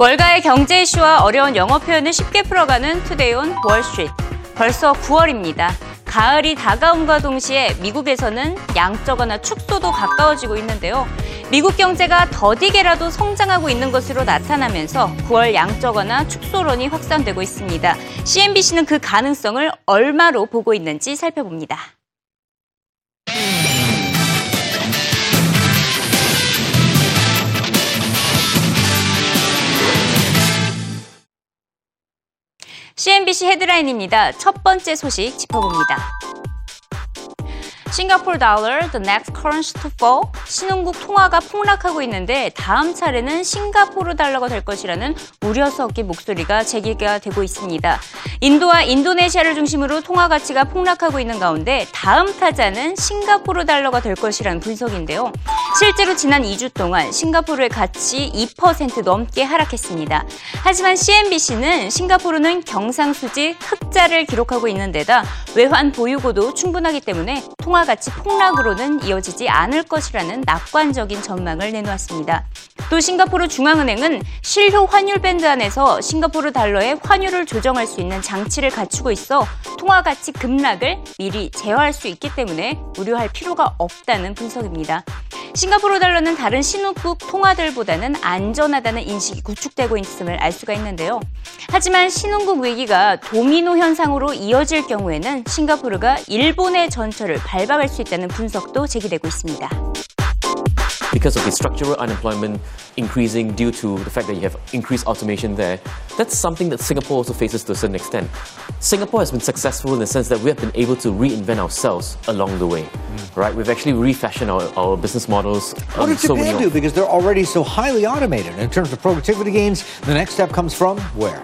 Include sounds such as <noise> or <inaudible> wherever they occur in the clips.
월가의 경제 이슈와 어려운 영어 표현을 쉽게 풀어가는 Today on Wall Street. 벌써 9월입니다. 가을이 다가옴과 동시에 미국에서는 양적완화 축소도 가까워지고 있는데요. 미국 경제가 더디게라도 성장하고 있는 것으로 나타나면서 9월 양적완화 축소론이 확산되고 있습니다. CNBC는 그 가능성을 얼마로 보고 있는지 살펴봅니다. CNBC 헤드라인입니다. 첫 번째 소식 짚어봅니다. 싱가포르 달러, the next currency to fall. 신흥국 통화가 폭락하고 있는데 다음 차례는 싱가포르 달러가 될 것이라는 우려 섞인 목소리가 제기가 되고 있습니다. 인도와 인도네시아를 중심으로 통화 가치가 폭락하고 있는 가운데 다음 타자는 싱가포르 달러가 될 것이라는 분석인데요. 실제로 지난 2주 동안 싱가포르의 가치 2% 넘게 하락했습니다. 하지만 CNBC는 싱가포르는 경상수지 흑자를 기록하고 있는 데다 외환 보유고도 충분하기 때문에 통화 통화 가치 폭락으로는 이어지지 않을 것이라는 낙관적인 전망을 내놓았습니다. 또 싱가포르 중앙은행은 실효 환율 밴드 안에서 싱가포르 달러의 환율을 조정할 수 있는 장치를 갖추고 있어 통화 가치 급락을 미리 제어할 수 있기 때문에 우려할 필요가 없다는 분석입니다. 싱가포르 달러는 다른 신흥국 통화들보다는 안전하다는 인식이 구축되고 있음을 알 수가 있는데요. 하지만 신흥국 위기가 도미노 현상으로 이어질 경우에는 싱가포르가 일본의 전철을 밟아 갈 수 있다는 분석도 제기되고 있습니다. because of the structural unemployment increasing due to the fact that you have increased automation there, that's something that Singapore also faces to a certain extent. Singapore has been successful in the sense that we have been able to reinvent ourselves along the way, mm. right? We've actually refashioned our, our business models. What did so Japan do? Because they're already so highly automated. In terms of productivity gains, the next step comes from where?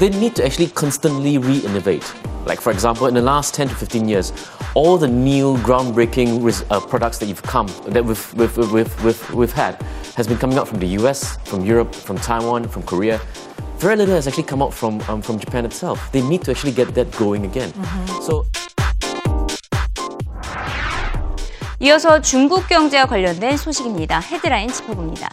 They need to actually constantly re-innovate. Like for example, in the last 10 to 15 years, all the new groundbreaking uh, products that you've come that we've, we've, we've, we've, we've had has been coming out from the US, from Europe, from Taiwan, from Korea. Very little has actually come out from um, from Japan itself. They need to actually get that going again. Mm-hmm. So. 이어서 중국 경제와 관련된 소식입니다. 헤드라인 짚어봅니다.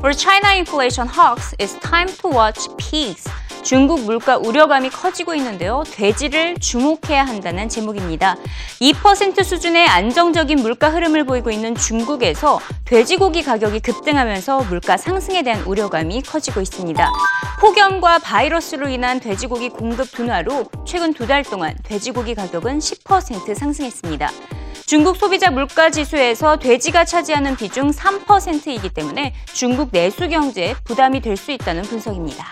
For China inflation hawks, it's time to watch pigs. 중국 물가 우려감이 커지고 있는데요. 돼지를 주목해야 한다는 제목입니다. 2% 수준의 안정적인 물가 흐름을 보이고 있는 중국에서 돼지고기 가격이 급등하면서 물가 상승에 대한 우려감이 커지고 있습니다. 폭염과 바이러스로 인한 돼지고기 공급 둔화로 최근 두 달 동안 돼지고기 가격은 10% 상승했습니다. 중국 소비자 물가 지수에서 돼지가 차지하는 비중 3%이기 때문에 중국 내수 경제에 부담이 될 수 있다는 분석입니다.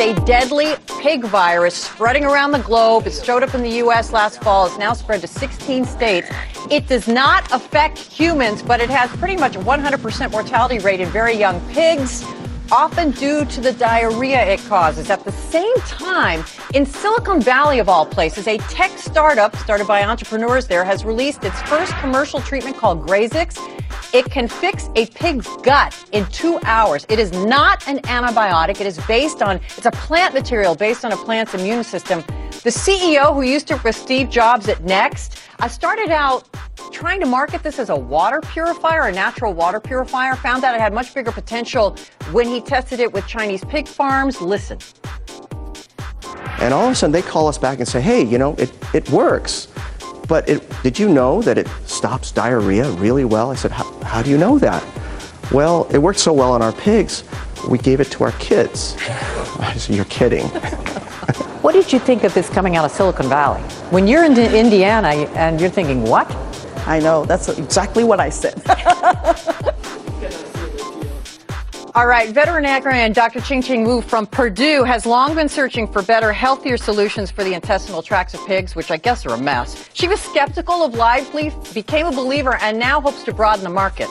A deadly pig virus spreading around the globe. It showed up in the U.S. last fall. It's now spread to 16 states. It does not affect humans, but it has pretty much a 100% mortality rate in very young pigs, often due to the diarrhea it causes. At the same time, in Silicon Valley, of all places, a tech startup started by entrepreneurs there has released its first commercial treatment called Grazix. It can fix a pig's gut in two hours. It is not an antibiotic. It is based on, it's a plant material based on a plant's immune system. The CEO who used to with Steve Jobs at Next uh, started out trying to market this as a water purifier, a natural water purifier, found out it had much bigger potential when he tested it with Chinese pig farms. Listen. And all of a sudden they call us back and say, hey, you know, it, it works. But it, did you know that it stops diarrhea really well? I said, how do you know that? Well, it worked so well on our pigs, we gave it to our kids. <laughs> I said, you're kidding. <laughs> what did you think of this coming out of Silicon Valley? When you're in Indiana and you're thinking, what? I know, that's exactly what I said. <laughs> All right, veterinarian Dr. Ching Ching Wu from Purdue has long been searching for better, healthier solutions for the intestinal tracts of pigs, which I guess are a mess. She was skeptical of live beef, became a believer, and now hopes to broaden the market.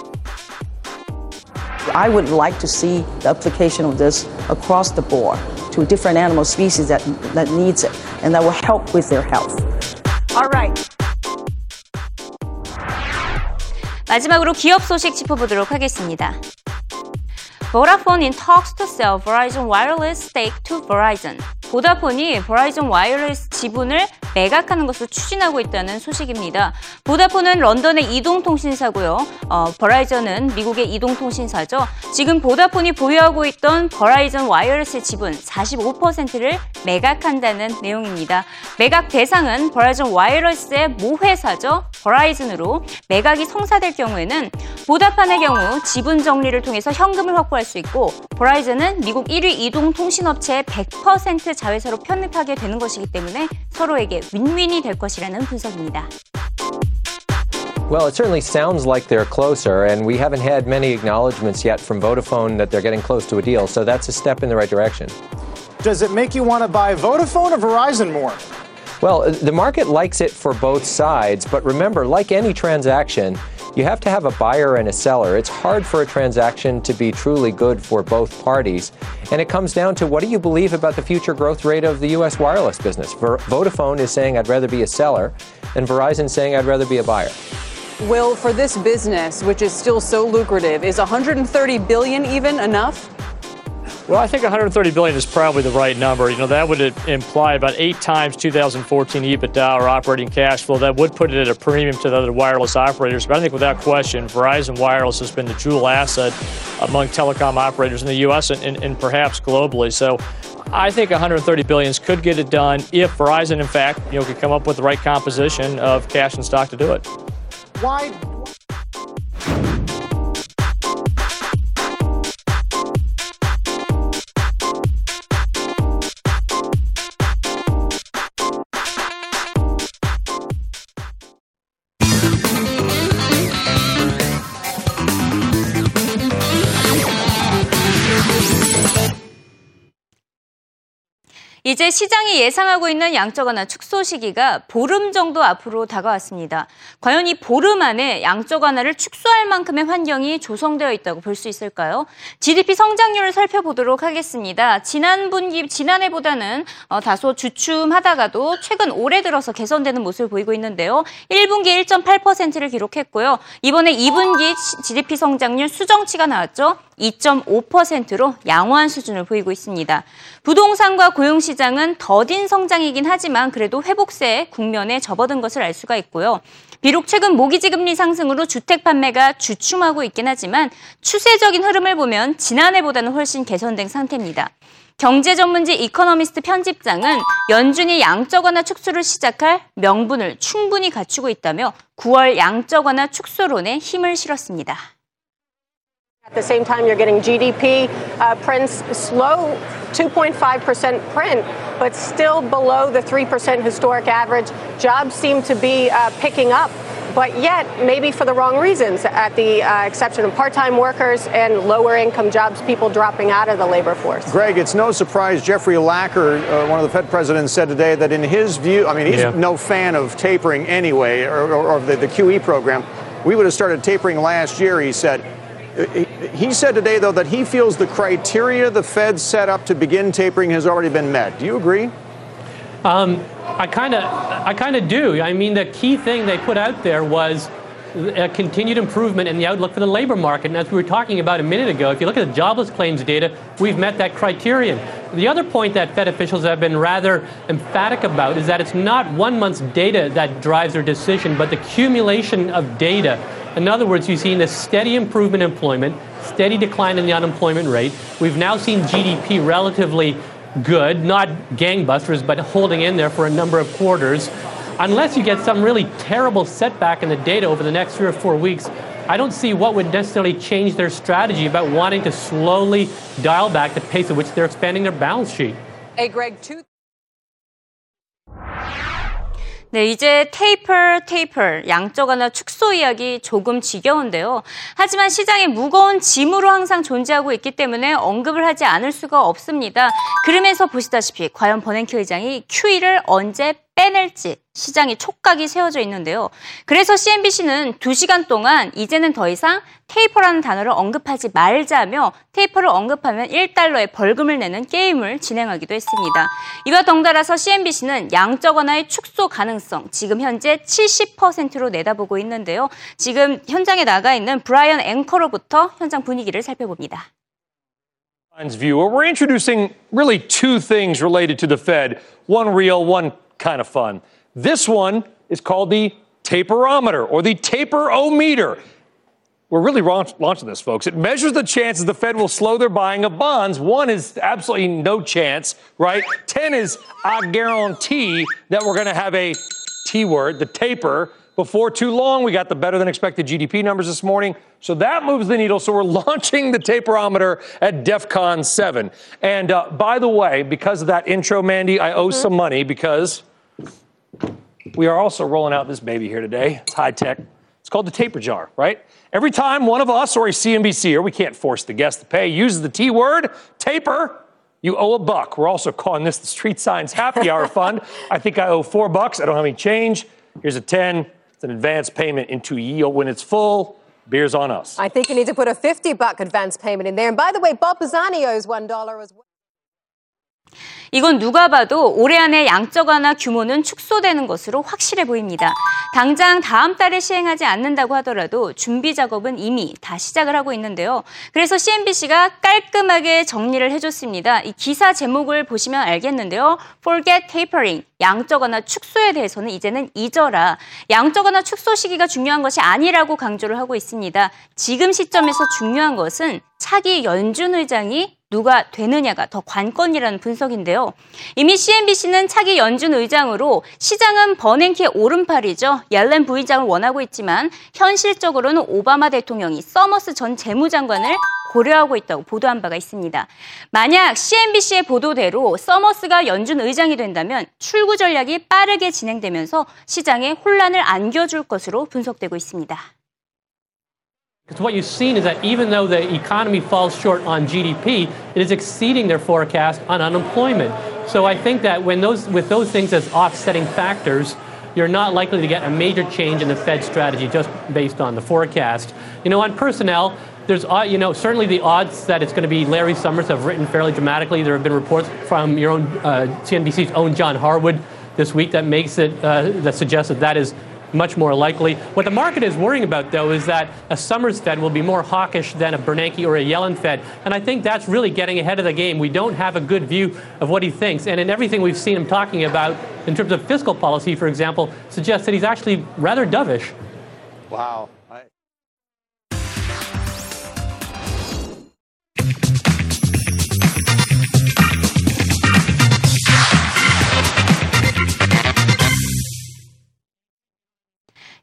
I would like to see the application of this across the board to different animal species that, that needs it and that will help with their health. All right. 마지막으로 기업 소식 짚어보도록 하겠습니다. Vodafone in talks to sell Verizon Wireless stake to Verizon. 보다폰이 버라이즌 와이어리스 지분을 매각하는 것으로 추진하고 있다는 소식입니다. 보다폰은 런던의 이동통신사고요. 어, 버라이즌은 미국의 이동통신사죠. 지금 보다폰이 보유하고 있던 버라이즌 와이어리스의 지분 45%를 매각한다는 내용입니다. 매각 대상은 버라이즌 와이어리스의 모회사죠. 버라이즌으로 매각이 성사될 경우에는 보다판의 경우 지분 정리를 통해서 현금을 확보할 수 있고 버라이즌은 미국 1위 이동통신업체의 100% 자회사로 편입하게 되는 것이기 때문에 서로에게 윈윈이 될 것이라는 분석입니다. Well, it certainly sounds like they're closer, and we haven't had many acknowledgments yet from Vodafone that they're getting close to a deal, so that's a step in the right direction. Does it make you want to buy Vodafone or Verizon more? Well, the market likes it for both sides, but remember, like any transaction, you have to have a buyer and a seller. It's hard for a transaction to be truly good for both parties. And it comes down to what do you believe about the future growth rate of the U.S. wireless business? Vodafone is saying, I'd rather be a seller, and Verizon saying, I'd rather be a buyer. Will, for this business, which is still so lucrative, is 130 billion even enough? Well, I think 130 billion is probably the right number. You know, that would imply about eight times 2014 EBITDA or operating cash flow. That would put it at a premium to the other wireless operators. But I think without question, Verizon Wireless has been the jewel asset among telecom operators in the U.S. and, and, and perhaps globally. So I think 130 billions could get it done if Verizon, in fact, you know, could come up with the right composition of cash and stock to do it. Why? 이제 시장이 예상하고 있는 양적 완화 축소 시기가 보름 정도 앞으로 다가왔습니다. 과연 이 보름 안에 양적 완화를 축소할 만큼의 환경이 조성되어 있다고 볼 수 있을까요? GDP 성장률을 살펴보도록 하겠습니다. 지난 분기 지난해보다는 어, 다소 주춤하다가도 최근 올해 들어서 개선되는 모습을 보이고 있는데요. 1분기 1.8%를 기록했고요. 이번에 2분기 GDP 성장률 수정치가 나왔죠. 2.5%로 양호한 수준을 보이고 있습니다. 부동산과 고용시장 은 더딘 성장이긴 하지만 그래도 회복세 국면에 접어든 것을 알 수가 있고요. 비록 최근 모기지 금리 상승으로 주택 판매가 주춤하고 있긴 하지만 추세적인 흐름을 보면 지난해보다는 훨씬 개선된 상태입니다. 경제 전문지 이코노미스트 편집장은 연준이 양적 완화 축소를 시작할 명분을 충분히 갖추고 있다며 9월 양적 완화 축소론에 힘을 실었습니다. At the same time, you're getting GDP uh, prints slow, 2.5% print, but still below the 3% historic average. Jobs seem to be uh, picking up, but yet maybe for the wrong reasons, at the uh, exception of part time workers and lower income jobs, people dropping out of the labor force. Greg, it's no surprise Jeffrey Lacker, uh, one of the Fed presidents, said today that in his view, I mean, he's yeah. no fan of tapering anyway, or, or, or the, the QE program. We would have started tapering last year, he said. He said today, though, that he feels the criteria the Fed set up to begin tapering has already been met. Do you agree? Um, I kind of, I kind of do. I mean, the key thing they put out there was a continued improvement in the outlook for the labor market. And as we were talking about a minute ago, if you look at the jobless claims data, we've met that criterion. The other point that Fed officials have been rather emphatic about is that it's not one month's data that drives their decision, but the accumulation of data in other words, you've seen a steady improvement in employment, steady decline in the unemployment rate. We've now seen GDP relatively good, not gangbusters, but holding in there for a number of quarters Unless you get some really terrible setback in the data over the next three or four weeks, I don't see what would necessarily change their strategy about wanting to slowly dial back the pace at which they're expanding their balance sheet. Hey, Greg, two. 네, 이제 테이퍼, 테이퍼, 양적 완화 축소 이야기 조금 지겨운데요. 하지만 시장에 무거운 짐으로 항상 존재하고 있기 때문에 언급을 하지 않을 수가 없습니다. 그러면서 보시다시피 과연 버냉키 의장이 QE를 언제 빼낼지 시장이 촉각이 세워져 있는데요. 그래서 CNBC는 2시간 동안 이제는 더 이상 taper라는 단어를 언급하지 말자며 taper를 언급하면 1달러의 벌금을 내는 게임을 진행하기도 했습니다. 이와 덩달아서 CNBC는 양적 완화의 축소 가능성 지금 현재 70%로 내다보고 있는데요. 지금 현장에 나가 있는 브라이언 앵커로부터 현장 분위기를 살펴봅니다. view, we're introducing really two things related to the Fed. One real, one kind of fun. This one is called the taperometer or the taperometer. We're really launch- launching this, folks. It measures the chances the Fed will slow their buying of bonds. One is absolutely no chance, right? 10 is I guarantee that we're going to have a T word, the taper. Before too long, we got the better than expected GDP numbers this morning. So that moves the needle. So we're <laughs> launching the taperometer at DEFCON 7. And uh, by the way, because of that intro, Mandy, I owe some money because we are also rolling out this baby here today. It's high tech. It's called the taper jar, right? Every time one of us or a CNBC, or we can't force the guest to pay, uses the T word, taper, you owe a buck. We're also calling this the Street Science Happy Hour <laughs> Fund. I think I owe four bucks. I don't have any change. Here's a 10. It's an advance payment into yield when it's full. Beer's on us. I think you need to put a 50 buck advance payment in there. And by the way, Bob Pisani owes $1 as well. 이건 누가 봐도 올해 안에 양적 완화 규모는 축소되는 것으로 확실해 보입니다. 당장 다음 달에 시행하지 않는다고 하더라도 준비 작업은 이미 다 시작을 하고 있는데요. 그래서 CNBC가 깔끔하게 정리를 해줬습니다. 이 기사 제목을 보시면 알겠는데요. Forget tapering. 양적 완화 축소에 대해서는 이제는 잊어라. 양적 완화 축소 시기가 중요한 것이 아니라고 강조를 하고 있습니다. 지금 시점에서 중요한 것은 차기 연준 의장이 누가 되느냐가 더 관건이라는 분석인데요. 이미 CNBC는 차기 연준 의장으로 시장은 버냉키의 오른팔이죠. 옐렌 부의장을 원하고 있지만 현실적으로는 오바마 대통령이 서머스 전 재무장관을 고려하고 있다고 보도한 바가 있습니다. 만약 CNBC의 보도대로 서머스가 연준 의장이 된다면 출구 전략이 빠르게 진행되면서 시장에 혼란을 안겨줄 것으로 분석되고 있습니다. Because what you've seen is that even though the economy falls short on GDP, it is exceeding their forecast on unemployment. So I think that when those, with those things as offsetting factors, you're not likely to get a major change in the Fed strategy just based on the forecast. You know, on personnel, there's, you know, certainly the odds that it's going to be Larry Summers have written fairly dramatically. There have been reports from your own uh, CNBC's own John Harwood this week that makes it uh, that suggests that that is much more likely. What the market is worrying about, though, is that a Summers Fed will be more hawkish than a Bernanke or a Yellen Fed. And I think that's really getting ahead of the game. We don't have a good view of what he thinks. And in everything we've seen him talking about, in terms of fiscal policy, for example, suggests that he's actually rather dovish. Wow.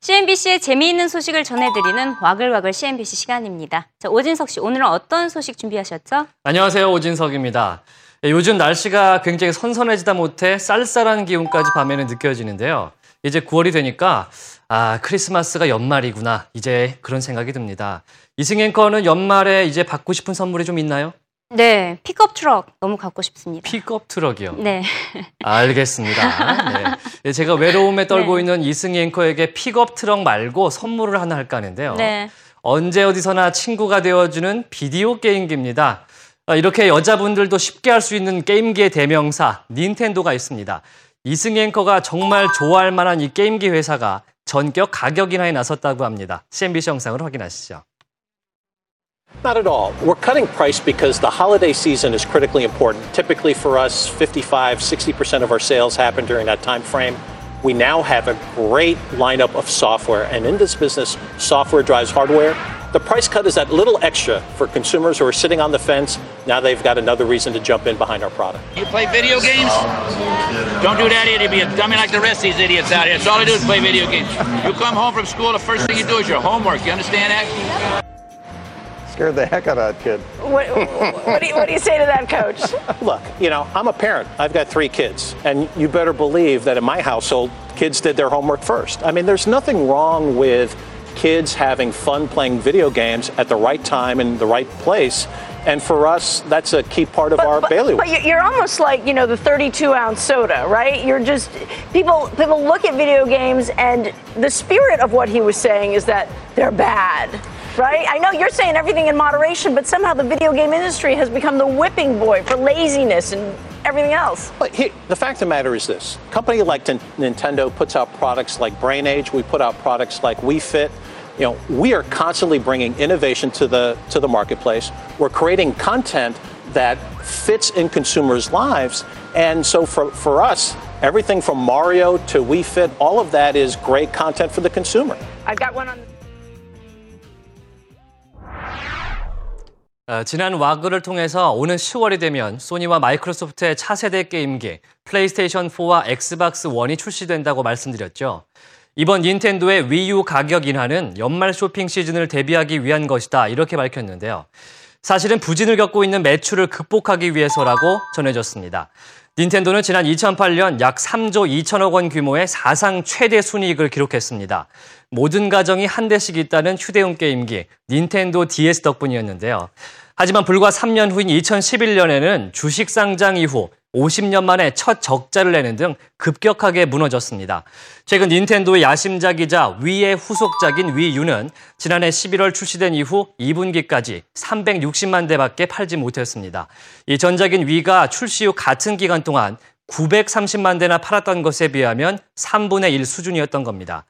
CNBC의 재미있는 소식을 전해드리는 와글와글 CNBC 시간입니다. 자, 오진석 씨, 오늘은 어떤 소식 준비하셨죠? 안녕하세요. 오진석입니다. 예, 요즘 날씨가 굉장히 선선해지다 못해 쌀쌀한 기운까지 밤에는 느껴지는데요. 이제 9월이 되니까 아 크리스마스가 연말이구나 이제 그런 생각이 듭니다. 이승 앵커는 연말에 이제 받고 싶은 선물이 좀 있나요? 네, 픽업 트럭 너무 갖고 싶습니다. 픽업 트럭이요? 네. 알겠습니다. 네. 예, 제가 외로움에 떨고 네. 있는 이승 앵커에게 픽업 트럭 말고 선물을 하나 할까 하는데요. 네. 언제 어디서나 친구가 되어주는 비디오 게임기입니다. 아, 이렇게 여자분들도 쉽게 할 수 있는 게임기의 대명사 닌텐도가 있습니다. 이승 앵커가 정말 좋아할 만한 이 게임기 회사가 전격 가격 인하에 나섰다고 합니다. CNBC 영상을 확인하시죠. Not at all. We're cutting price because the holiday season is critically important. Typically for us, 55, 60% of our sales happen during that time frame. We now have a great lineup of software, and in this business, software drives hardware. The price cut is that little extra for consumers who are sitting on the fence. Now they've got another reason to jump in behind our product. You play video games? Don't do that, idiot. Be a dummy like the rest of these idiots out here. That's all I do is play video games. You come home from school, the first thing you do is your homework. You understand that? Scared the heck out of that kid. What, what, do you, what do you say to that, coach? <laughs> Look, you know, I'm a parent. I've got three kids. And you better believe that in my household, kids did their homework first. I mean, there's nothing wrong with kids having fun playing video games at the right time in the right place. And for us, that's a key part of but, our but, bailiwick. But you're almost like, you know, the 32 ounce soda, right? You're just, people, people look at video games and the spirit of what he was saying is that they're bad right? I know you're saying everything in moderation, but somehow the video game industry has become the whipping boy for laziness and everything else. But here, the fact of the matter is this: a company like Nintendo puts out products like Brain Age. We put out products like We Fit. You know, we are constantly bringing innovation to the to the marketplace. We're creating content that fits in consumers' lives, and so for for us, Everything from Mario to We Fit, all of that is great content for the consumer. I've got one on. 지난 와그를 통해서 오는 10월이 되면 소니와 마이크로소프트의 차세대 게임기 플레이스테이션 4와 엑스박스 1이 출시된다고 말씀드렸죠. 이번 닌텐도의 위유 가격 인하는 연말 쇼핑 시즌을 대비하기 위한 것이다 이렇게 밝혔는데요. 사실은 부진을 겪고 있는 매출을 극복하기 위해서라고 전해졌습니다. 닌텐도는 지난 2008년 약 3조 2천억 원 규모의 사상 최대 순이익을 기록했습니다. 모든 가정이 한 대씩 있다는 휴대용 게임기 닌텐도 DS 덕분이었는데요. 하지만 불과 3년 후인 2011년에는 주식 상장 이후 50년 만에 첫 적자를 내는 등 급격하게 무너졌습니다. 최근 닌텐도의 야심작이자 위의 후속작인 위유는 지난해 11월 출시된 이후 2분기까지 360만 대밖에 팔지 못했습니다. 이 전작인 위가 출시 후 같은 기간 동안 930만 대나 팔았던 것에 비하면 3분의 1 수준이었던 겁니다.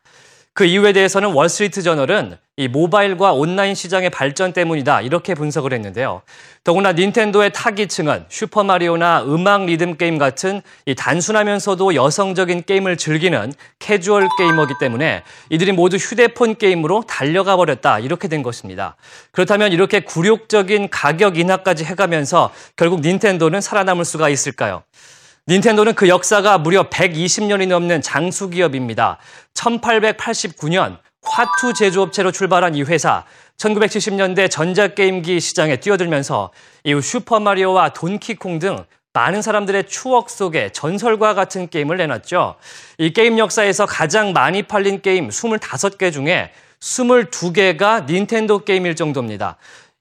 그 이유에 대해서는 월스트리트 저널은 이 모바일과 온라인 시장의 발전 때문이다 이렇게 분석을 했는데요. 더구나 닌텐도의 타깃층은 슈퍼마리오나 음악 리듬 게임 같은 이 단순하면서도 여성적인 게임을 즐기는 캐주얼 게이머기 때문에 이들이 모두 휴대폰 게임으로 달려가 버렸다 이렇게 된 것입니다. 그렇다면 이렇게 굴욕적인 가격 인하까지 해가면서 결국 닌텐도는 살아남을 수가 있을까요? 닌텐도는 그 역사가 무려 120년이 넘는 장수 기업입니다. 1889년 화투 제조업체로 출발한 이 회사, 1970년대 전자게임기 시장에 뛰어들면서 이후 슈퍼마리오와 돈키콩 등 많은 사람들의 추억 속에 전설과 같은 게임을 내놨죠. 이 게임 역사에서 가장 많이 팔린 게임 25개 중에 22개가 닌텐도 게임일 정도입니다.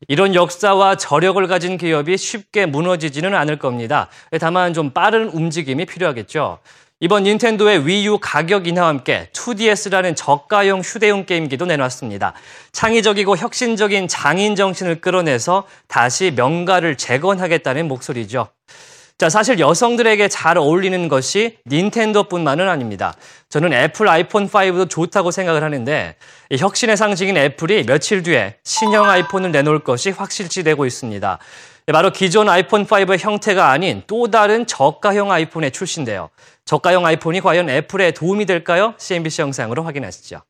이런 역사와 저력을 가진 기업이 쉽게 무너지지는 않을 겁니다. 다만 좀 빠른 움직임이 필요하겠죠. 이번 닌텐도의 위유 가격 인하와 함께 2DS라는 저가형 휴대용 게임기도 내놨습니다. 창의적이고 혁신적인 장인 정신을 끌어내서 다시 명가를 재건하겠다는 목소리죠. 자, 사실 여성들에게 잘 어울리는 것이 닌텐도뿐만은 아닙니다. 저는 애플 아이폰 5도 좋다고 생각을 하는데 혁신의 상징인 애플이 며칠 뒤에 신형 아이폰을 내놓을 것이 확실시되고 있습니다. 바로 기존 아이폰 5의 형태가 아닌 또 다른 저가형 아이폰의 출시인데요. 저가형 아이폰이 과연 애플에 도움이 될까요? CNBC 영상으로 확인하시죠.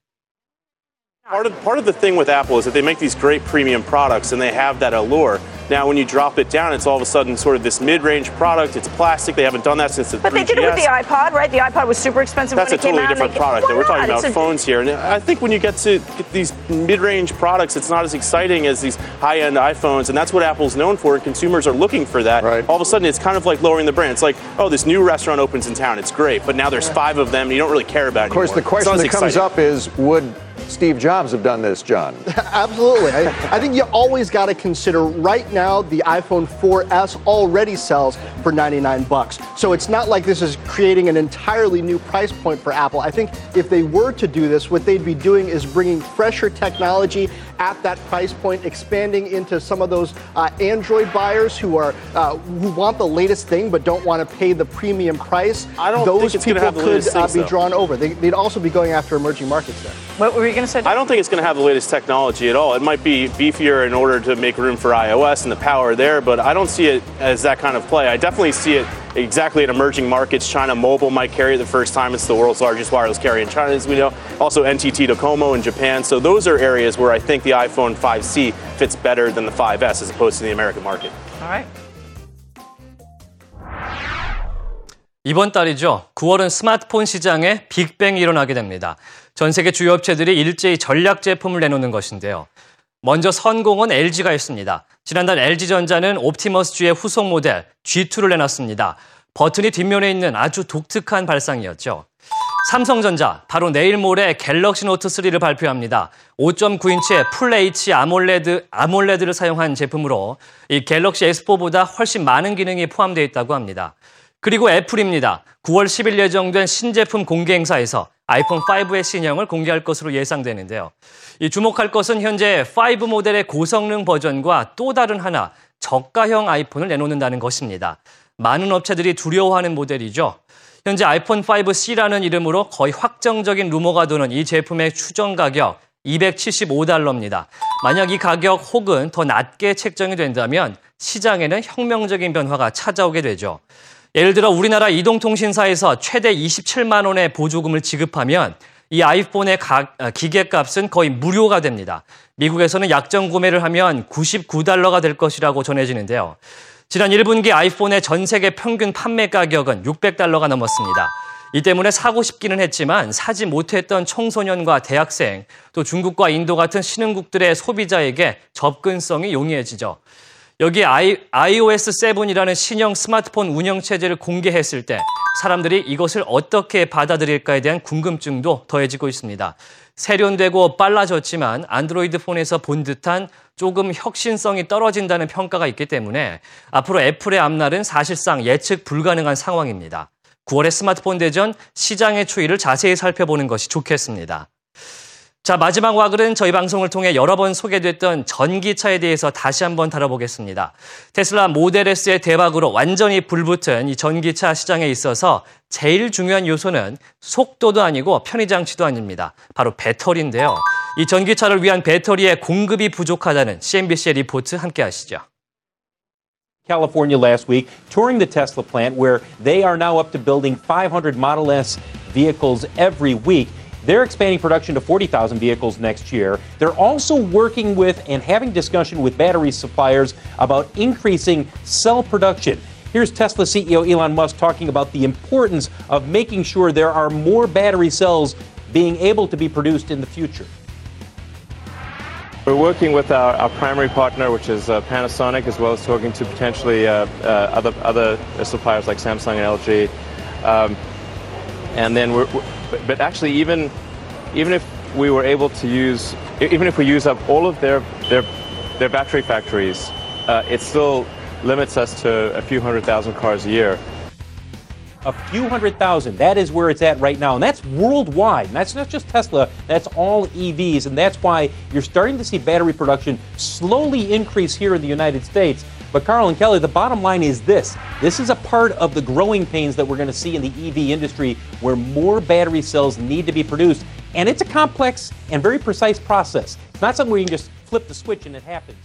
Part of, part of the thing with Apple is that they make these great premium products and they have that allure. Now, when you drop it down, it's all of a sudden sort of this mid-range product. It's plastic. They haven't done that since the But 3GS. they did it with the iPod, right? The iPod was super expensive That's a when it came totally out. different they- product. Why We're talking about It's a- phones here, and I think when you get to get these mid-range products, it's not as exciting as these high-end iPhones, and that's what Apple's known for. And consumers are looking for that. All of a sudden, it's kind of like lowering the brand. It's like, oh, this new restaurant opens in town. It's great, but now there's five of them, and you don't really care about it Of course, the anymore. It's question not as that comes up is would Steve Jobs have done this, John? <laughs> Absolutely. I, I think you always got to consider right now the iPhone 4S already sells for 99 bucks. So it's not like this is creating an entirely new price point for Apple. I think if they were to do this, what they'd be doing is bringing fresher technology at that price point, expanding into some of those uh, Android buyers who are uh, who want the latest thing but don't want to pay the premium price. I don't those think it's people have the could latest uh, things, be drawn over. They, they'd also be going after emerging markets there. What were you going to say? I don't think it's going to have the latest technology at all. It might be beefier in order to make room for iOS and the power there, but I don't see it as that kind of play. I definitely see it exactly in emerging markets. China Mobile might carry it the first time. It's the world's largest wireless carrier in China, as we know. Also, NTT Docomo in Japan. So those are areas where I think the iPhone 5C fits better than the 5S as opposed to the American market. All right. 이번 달이죠. 9월은 스마트폰 시장에 빅뱅이 일어나게 됩니다. 전 세계 주요 업체들이 일제히 전략 제품을 내놓는 것인데요. 먼저 선공은 LG가 있습니다. 지난달 LG전자는 옵티머스 G의 후속 모델 G2를 내놨습니다. 버튼이 뒷면에 있는 아주 독특한 발상이었죠. 삼성전자 바로 내일 모레 갤럭시 노트 3를 발표합니다. 5.9인치의 풀 H 아몰레드 아몰레드를 사용한 제품으로 이 갤럭시 S4보다 훨씬 많은 기능이 포함되어 있다고 합니다. 그리고 애플입니다. 9월 10일 예정된 신제품 공개 행사에서 아이폰 5의 신형을 공개할 것으로 예상되는데요. 이 주목할 것은 현재 5 모델의 고성능 버전과 또 다른 하나 저가형 아이폰을 내놓는다는 것입니다. 많은 업체들이 두려워하는 모델이죠. 현재 아이폰 5C라는 이름으로 거의 확정적인 루머가 도는 이 제품의 추정 가격 275달러입니다. 만약 이 가격 혹은 더 낮게 책정이 된다면 시장에는 혁명적인 변화가 찾아오게 되죠. 예를 들어 우리나라 이동통신사에서 최대 27만 원의 보조금을 지급하면 이 아이폰의 가, 아, 기계값은 거의 무료가 됩니다. 미국에서는 약정 구매를 하면 99달러가 될 것이라고 전해지는데요. 지난 1분기 아이폰의 전 세계 평균 판매 가격은 600달러가 넘었습니다. 이 때문에 사고 싶기는 했지만 사지 못했던 청소년과 대학생, 또 중국과 인도 같은 신흥국들의 소비자에게 접근성이 용이해지죠. 여기 iOS 7이라는 신형 스마트폰 운영 체제를 공개했을 때 사람들이 이것을 어떻게 받아들일까에 대한 궁금증도 더해지고 있습니다. 세련되고 빨라졌지만 안드로이드 폰에서 본 듯한 조금 혁신성이 떨어진다는 평가가 있기 때문에 앞으로 애플의 앞날은 사실상 예측 불가능한 상황입니다. 9월의 스마트폰 대전 시장의 추이를 자세히 살펴보는 것이 좋겠습니다. 자, 마지막 와글은 저희 방송을 통해 여러 번 소개됐던 전기차에 대해서 다시 한번 다뤄보겠습니다. 테슬라 모델 S의 대박으로 완전히 불붙은 이 전기차 시장에 있어서 제일 중요한 요소는 속도도 아니고 편의장치도 아닙니다. 바로 배터리인데요. 이 전기차를 위한 배터리의 공급이 부족하다는 CNBC의 리포트 함께 하시죠. California last week, touring the Tesla plant where they are now up to building 500 Model S vehicles every week. They're expanding production to 40,000 vehicles next year. They're also working with and having discussion with battery suppliers about increasing cell production. Here's Tesla CEO Elon Musk talking about the importance of making sure there are more battery cells being able to be produced in the future. We're working with our, our primary partner, which is uh, Panasonic, as well as talking to potentially uh, uh, other other suppliers like Samsung and LG. Um, and then we're, but, but actually, even even if we were able to use, even if we use up all of their their their battery factories, uh, it still limits us to a few hundred thousand cars a year. A few hundred thousand. That is where it's at right now. And that's worldwide. And that's not just Tesla, that's all EVs. And that's why you're starting to see battery production slowly increase here in the United States. But Carl and Kelly, the bottom line is this. This is a part of the growing pains that we're going to see in the EV industry where more battery cells need to be produced. And it's a complex and very precise process. It's not something where you can just flip the switch and it happens.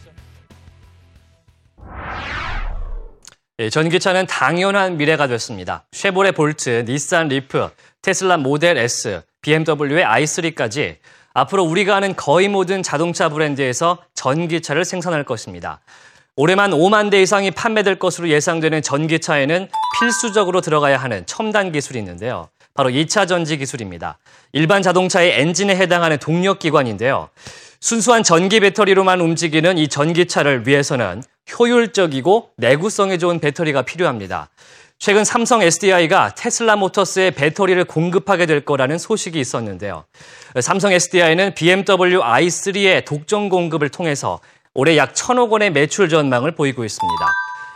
전기차는 당연한 미래가 됐습니다. 쉐보레 볼트, 닛산 리프, 테슬라 모델 S, BMW의 i3까지 앞으로 우리가 아는 거의 모든 자동차 브랜드에서 전기차를 생산할 것입니다. 올해만 5만 대 이상이 판매될 것으로 예상되는 전기차에는 필수적으로 들어가야 하는 첨단 기술이 있는데요. 바로 2차 전지 기술입니다. 일반 자동차의 엔진에 해당하는 동력 기관인데요. 순수한 전기 배터리로만 움직이는 이 전기차를 위해서는 효율적이고 내구성에 좋은 배터리가 필요합니다. 최근 삼성 SDI가 테슬라 모터스의 배터리를 공급하게 될 거라는 소식이 있었는데요. 삼성 SDI는 BMW i3의 독점 공급을 통해서 올해 약 천억 원의 매출 전망을 보이고 있습니다.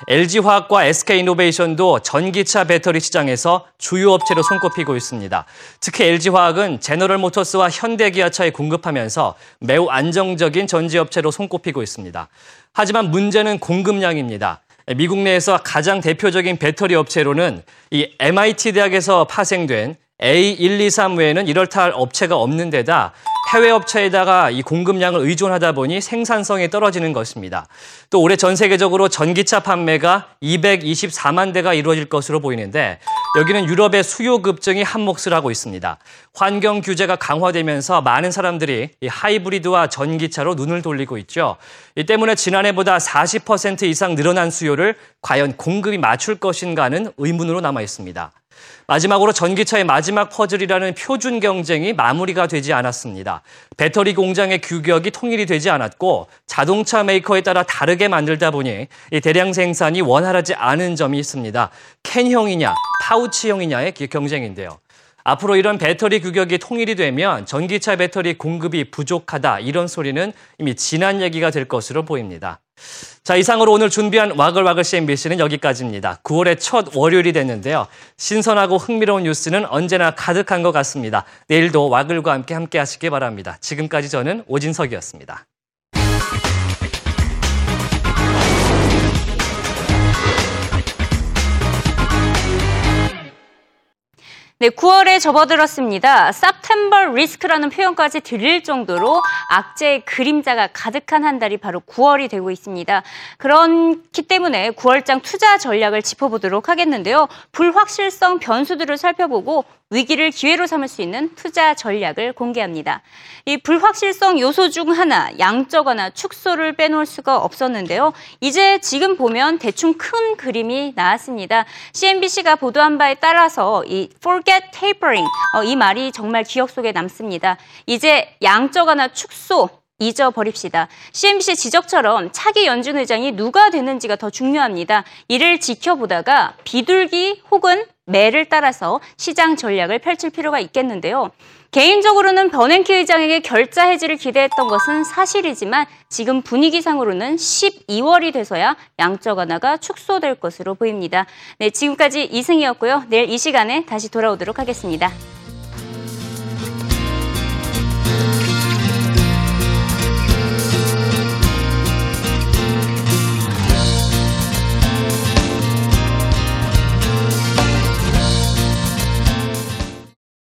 LG화학과 SK이노베이션도 전기차 배터리 시장에서 주요 업체로 손꼽히고 있습니다. 특히 LG화학은 제너럴 모터스와 현대기아차에 공급하면서 매우 안정적인 전지업체로 손꼽히고 있습니다. 하지만 문제는 공급량입니다. 미국 내에서 가장 대표적인 배터리 업체로는 이 MIT 대학에서 파생된 A123 외에는 이럴타 할 업체가 없는 데다 해외 업체에다가 이 공급량을 의존하다 보니 생산성이 떨어지는 것입니다. 또 올해 전 세계적으로 전기차 판매가 224만 대가 이루어질 것으로 보이는데 여기는 유럽의 수요 급증이 한몫을 하고 있습니다. 환경 규제가 강화되면서 많은 사람들이 이 하이브리드와 전기차로 눈을 돌리고 있죠. 이 때문에 지난해보다 40% 이상 늘어난 수요를 과연 공급이 맞출 것인가는 의문으로 남아 있습니다. 마지막으로 전기차의 마지막 퍼즐이라는 표준 경쟁이 마무리가 되지 않았습니다. 배터리 공장의 규격이 통일이 되지 않았고 자동차 메이커에 따라 다르게 만들다 보니 대량 생산이 원활하지 않은 점이 있습니다. 캔형이냐 파우치형이냐의 경쟁인데요. 앞으로 이런 배터리 규격이 통일이 되면 전기차 배터리 공급이 부족하다 이런 소리는 이미 지난 얘기가 될 것으로 보입니다. 자, 이상으로 오늘 준비한 와글와글 CNBC는 여기까지입니다. 9월의 첫 월요일이 됐는데요. 신선하고 흥미로운 뉴스는 언제나 가득한 것 같습니다. 내일도 와글과 함께 함께 하시기 바랍니다. 지금까지 저는 오진석이었습니다. 네, 9월에 접어들었습니다. September Risk라는 표현까지 들릴 정도로 악재의 그림자가 가득한 한 달이 바로 9월이 되고 있습니다. 그렇기 때문에 9월장 투자 전략을 짚어보도록 하겠는데요. 불확실성 변수들을 살펴보고 위기를 기회로 삼을 수 있는 투자 전략을 공개합니다. 이 불확실성 요소 중 하나, 양적거나 축소를 빼놓을 수가 없었는데요. 이제 지금 보면 대충 큰 그림이 나왔습니다. CNBC가 보도한 바에 따라서 이 forget tapering, 어, 이 말이 정말 기억 속에 남습니다. 이제 양적거나 축소, 잊어버립시다. CNBC 지적처럼 차기 연준 의장이 누가 되는지가 더 중요합니다. 이를 지켜보다가 비둘기 혹은 매를 따라서 시장 전략을 펼칠 필요가 있겠는데요. 개인적으로는 버냉키 의장에게 결자 해지를 기대했던 것은 사실이지만 지금 분위기상으로는 12월이 돼서야 양적 완화가 축소될 것으로 보입니다. 네, 지금까지 이승이었고요. 내일 이 시간에 다시 돌아오도록 하겠습니다.